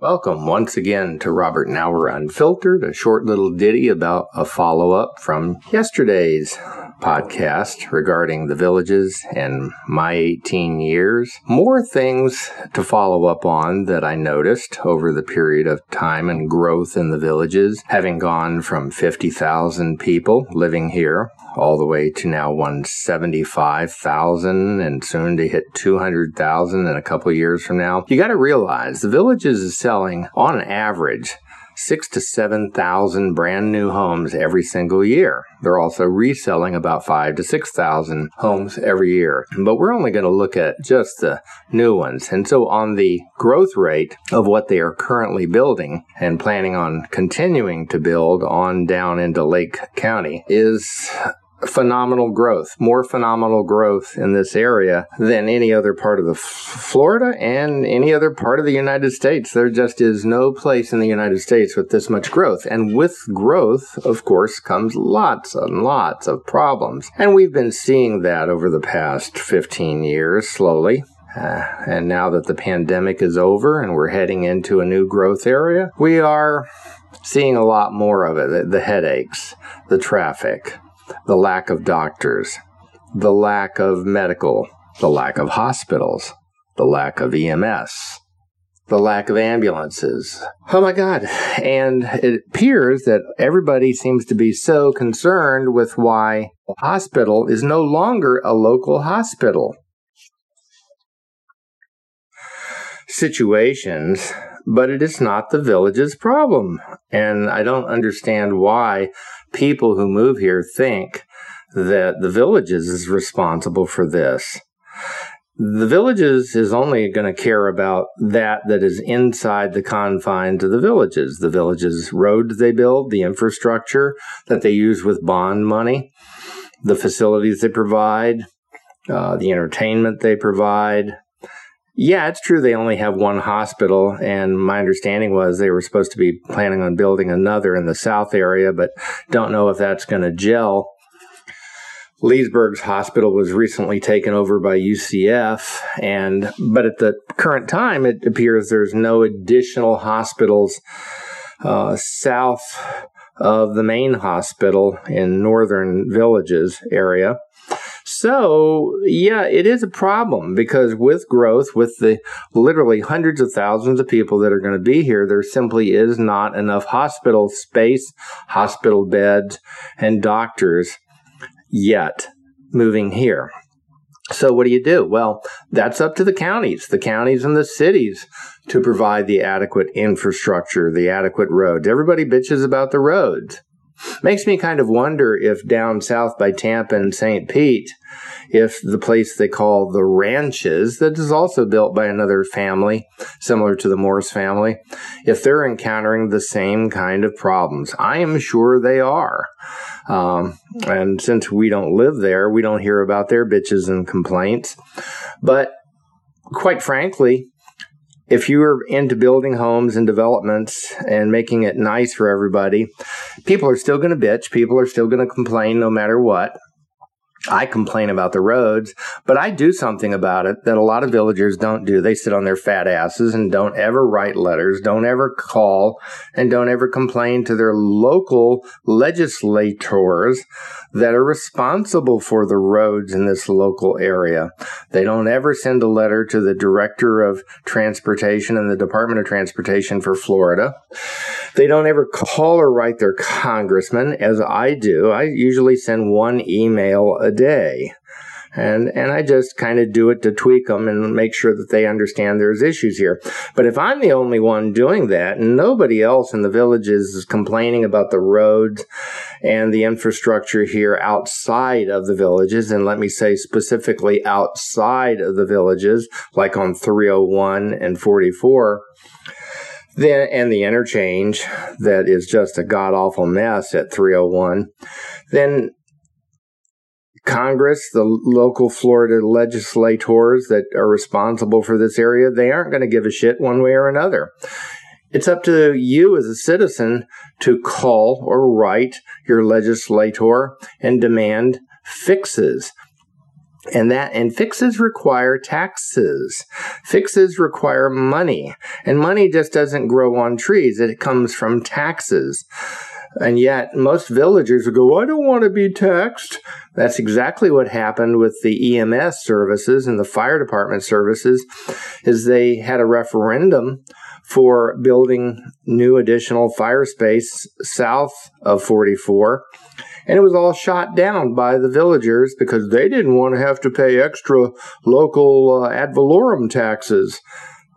Welcome once again to Robert Nauer Unfiltered, a short little ditty about a follow up from yesterday's podcast regarding the villages and my 18 years. More things to follow up on that I noticed over the period of time and growth in the villages, having gone from 50,000 people living here all the way to now 175,000 and soon to hit 200,000 in a couple years from now. You got to realize the villages is selling on average six to 7,000 brand new homes every single year. They're also reselling about five to 6,000 homes every year. But we're only going to look at just the new ones. And so on the growth rate of what they are currently building and planning on continuing to build on down into Lake County is phenomenal growth, more phenomenal growth in this area than any other part of the Florida and any other part of the United States. There just is no place in the United States with this much growth. And with growth, of course, comes lots and lots of problems. And we've been seeing that over the past 15 years slowly. Uh, and now that the pandemic is over and we're heading into a new growth area, we are seeing a lot more of it the headaches, the traffic, the lack of doctors, the lack of medical, the lack of hospitals, the lack of EMS, the lack of ambulances. Oh my God. And it appears that everybody seems to be so concerned with why a hospital is no longer a local hospital. Situations, but it is not the village's problem. And I don't understand why people who move here think that the villages is responsible for this. The villages is only going to care about that that is inside the confines of the villages. The villages roads they build, the infrastructure that they use with bond money, the facilities they provide, uh, the entertainment they provide, yeah, it's true. They only have one hospital, and my understanding was they were supposed to be planning on building another in the south area, but don't know if that's going to gel. Leesburg's hospital was recently taken over by UCF, and but at the current time, it appears there's no additional hospitals uh, south of the main hospital in northern villages area. So, yeah, it is a problem because with growth, with the literally hundreds of thousands of people that are going to be here, there simply is not enough hospital space, hospital beds, and doctors yet moving here. So, what do you do? Well, that's up to the counties, the counties and the cities to provide the adequate infrastructure, the adequate roads. Everybody bitches about the roads. Makes me kind of wonder if down south by Tampa and St. Pete, if the place they call the ranches, that is also built by another family, similar to the Morse family, if they're encountering the same kind of problems. I am sure they are. Um, and since we don't live there, we don't hear about their bitches and complaints. But quite frankly, if you're into building homes and developments and making it nice for everybody, people are still going to bitch. People are still going to complain no matter what. I complain about the roads, but I do something about it that a lot of villagers don't do. They sit on their fat asses and don't ever write letters, don't ever call, and don't ever complain to their local legislators that are responsible for the roads in this local area. They don't ever send a letter to the director of transportation and the Department of Transportation for Florida. They don't ever call or write their congressman, as I do. I usually send one email a day. And, and I just kind of do it to tweak them and make sure that they understand there's issues here. But if I'm the only one doing that and nobody else in the villages is complaining about the roads and the infrastructure here outside of the villages, and let me say specifically outside of the villages, like on 301 and 44, then and the interchange that is just a god awful mess at 301 then Congress, the local Florida legislators that are responsible for this area, they aren't going to give a shit one way or another. It's up to you as a citizen to call or write your legislator and demand fixes. And that and fixes require taxes. Fixes require money. And money just doesn't grow on trees. It comes from taxes. And yet, most villagers would go, I don't want to be taxed. That's exactly what happened with the EMS services and the fire department services, is they had a referendum for building new additional fire space south of 44. And it was all shot down by the villagers because they didn't want to have to pay extra local uh, ad valorem taxes.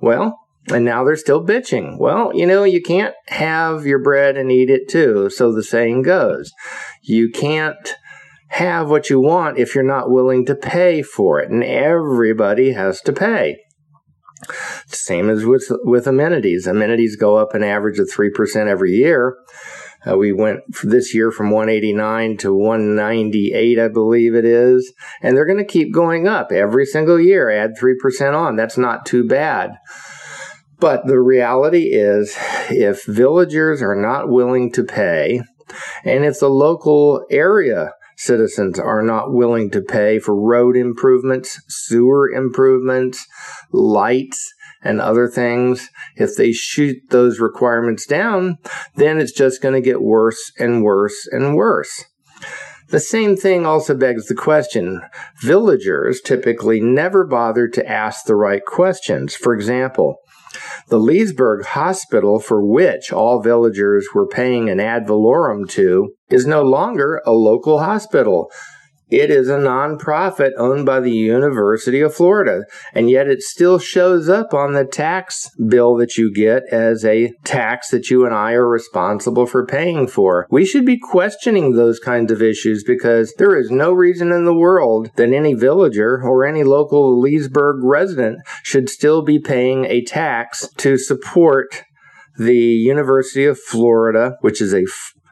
Well, and now they're still bitching. Well, you know, you can't have your bread and eat it too. So the saying goes. You can't have what you want if you're not willing to pay for it. And everybody has to pay. Same as with, with amenities. Amenities go up an average of 3% every year. Uh, we went this year from 189 to 198, I believe it is. And they're going to keep going up every single year. Add 3% on. That's not too bad. But the reality is, if villagers are not willing to pay, and if the local area citizens are not willing to pay for road improvements, sewer improvements, lights, and other things, if they shoot those requirements down, then it's just going to get worse and worse and worse. The same thing also begs the question. Villagers typically never bother to ask the right questions. For example, the Leesburg Hospital, for which all villagers were paying an ad valorem to, is no longer a local hospital. It is a nonprofit owned by the University of Florida, and yet it still shows up on the tax bill that you get as a tax that you and I are responsible for paying for. We should be questioning those kinds of issues because there is no reason in the world that any villager or any local Leesburg resident should still be paying a tax to support the University of Florida, which is a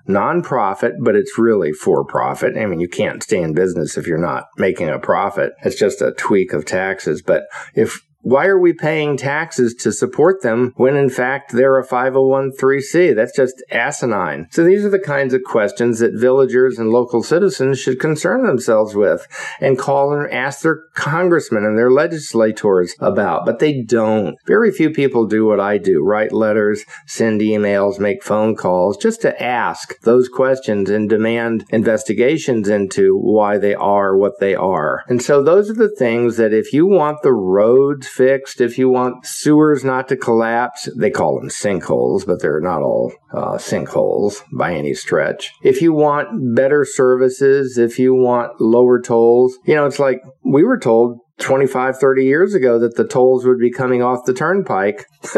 nonprofit, but it's really for profit. I mean, you can't stay in business if you're not making a profit. It's just a tweak of taxes. But if why are we paying taxes to support them when in fact they're a 501c? That's just asinine. So these are the kinds of questions that villagers and local citizens should concern themselves with and call and ask their congressmen and their legislators about, but they don't. Very few people do what I do, write letters, send emails, make phone calls just to ask those questions and demand investigations into why they are what they are. And so those are the things that if you want the roads fixed, if you want sewers not to collapse, they call them sinkholes, but they're not all uh, sinkholes by any stretch. If you want better services, if you want lower tolls, you know, it's like we were told 25, 30 years ago that the tolls would be coming off the turnpike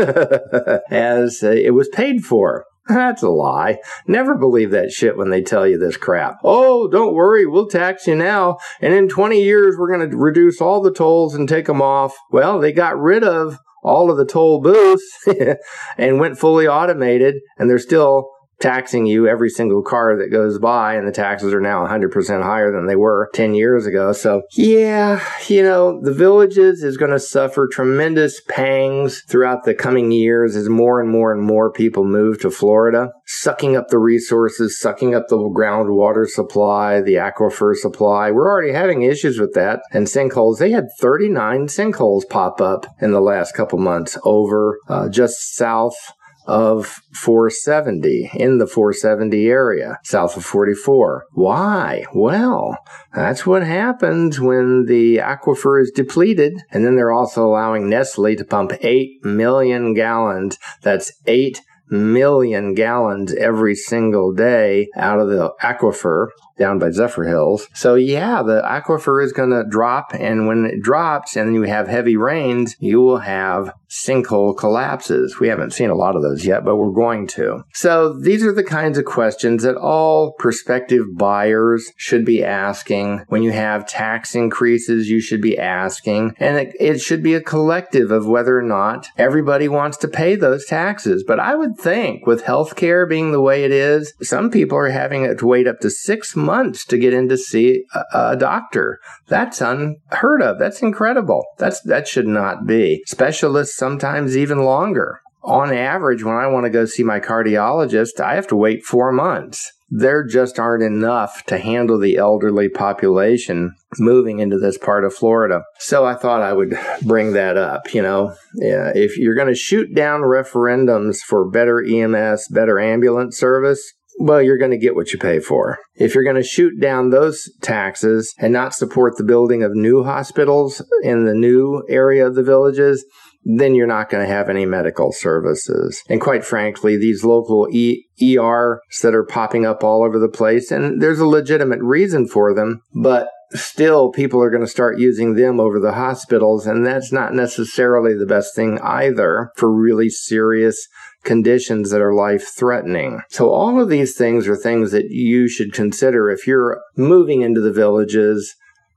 as it was paid for. That's a lie. Never believe that shit when they tell you this crap. Oh, don't worry, we'll tax you now, and in 20 years we're going to reduce all the tolls and take them off. Well, they got rid of all of the toll booths and went fully automated, and they're still taxing you every single car that goes by, and the taxes are now 100% higher than they were 10 years ago. So, yeah, you know, the villages is going to suffer tremendous pangs throughout the coming years as more and more and more people move to Florida, sucking up the resources, sucking up the groundwater supply, the aquifer supply. We're already having issues with that. And sinkholes, they had 39 sinkholes pop up in the last couple months over uh, just south of 470 in the 470 area south of 44. Why? Well, that's what happens when the aquifer is depleted. And then they're also allowing Nestle to pump 8 million gallons. That's 8 million gallons every single day out of the aquifer down by Zephyrhills. So yeah, the aquifer is going to drop, and when it drops, and you have heavy rains, you will have sinkhole collapses. We haven't seen a lot of those yet, but we're going to. So these are the kinds of questions that all prospective buyers should be asking. When you have tax increases, you should be asking, and it, it should be a collective of whether or not everybody wants to pay those taxes. But I would think with healthcare being the way it is, some people are having to wait up to six months to get in to see a, a doctor. That's unheard of. That's incredible. That's that should not be. Specialists sometimes even longer. On average, when I want to go see my cardiologist, I have to wait four months. there just aren't enough to handle the elderly population moving into this part of Florida. So I thought I would bring that up. You know, yeah, if you're going to shoot down referendums for better EMS, better ambulance service, well, you're going to get what you pay for. If you're going to shoot down those taxes and not support the building of new hospitals in the new area of the villages, then you're not going to have any medical services. And quite frankly, these local e- ERs that are popping up all over the place, and there's a legitimate reason for them, but still people are going to start using them over the hospitals and that's not necessarily the best thing either for really serious conditions that are life threatening. So all of these things are things that you should consider if you're moving into the villages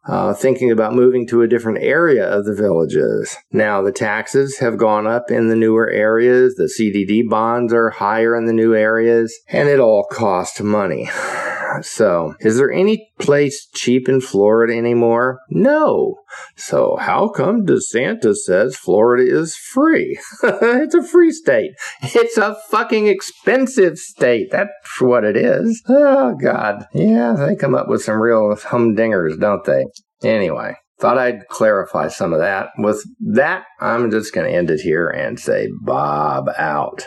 uh, thinking about moving to a different area of the villages. Now, the taxes have gone up in the newer areas, the CDD bonds are higher in the new areas, and it all costs money. So, is there any place cheap in Florida anymore? No. So, how come DeSantis says Florida is free? it's a free state. It's a fucking expensive state. That's what it is. Oh, God. Yeah, they come up with some real humdingers, don't they? Anyway, thought I'd clarify some of that. With that, I'm just going to end it here and say Bob out.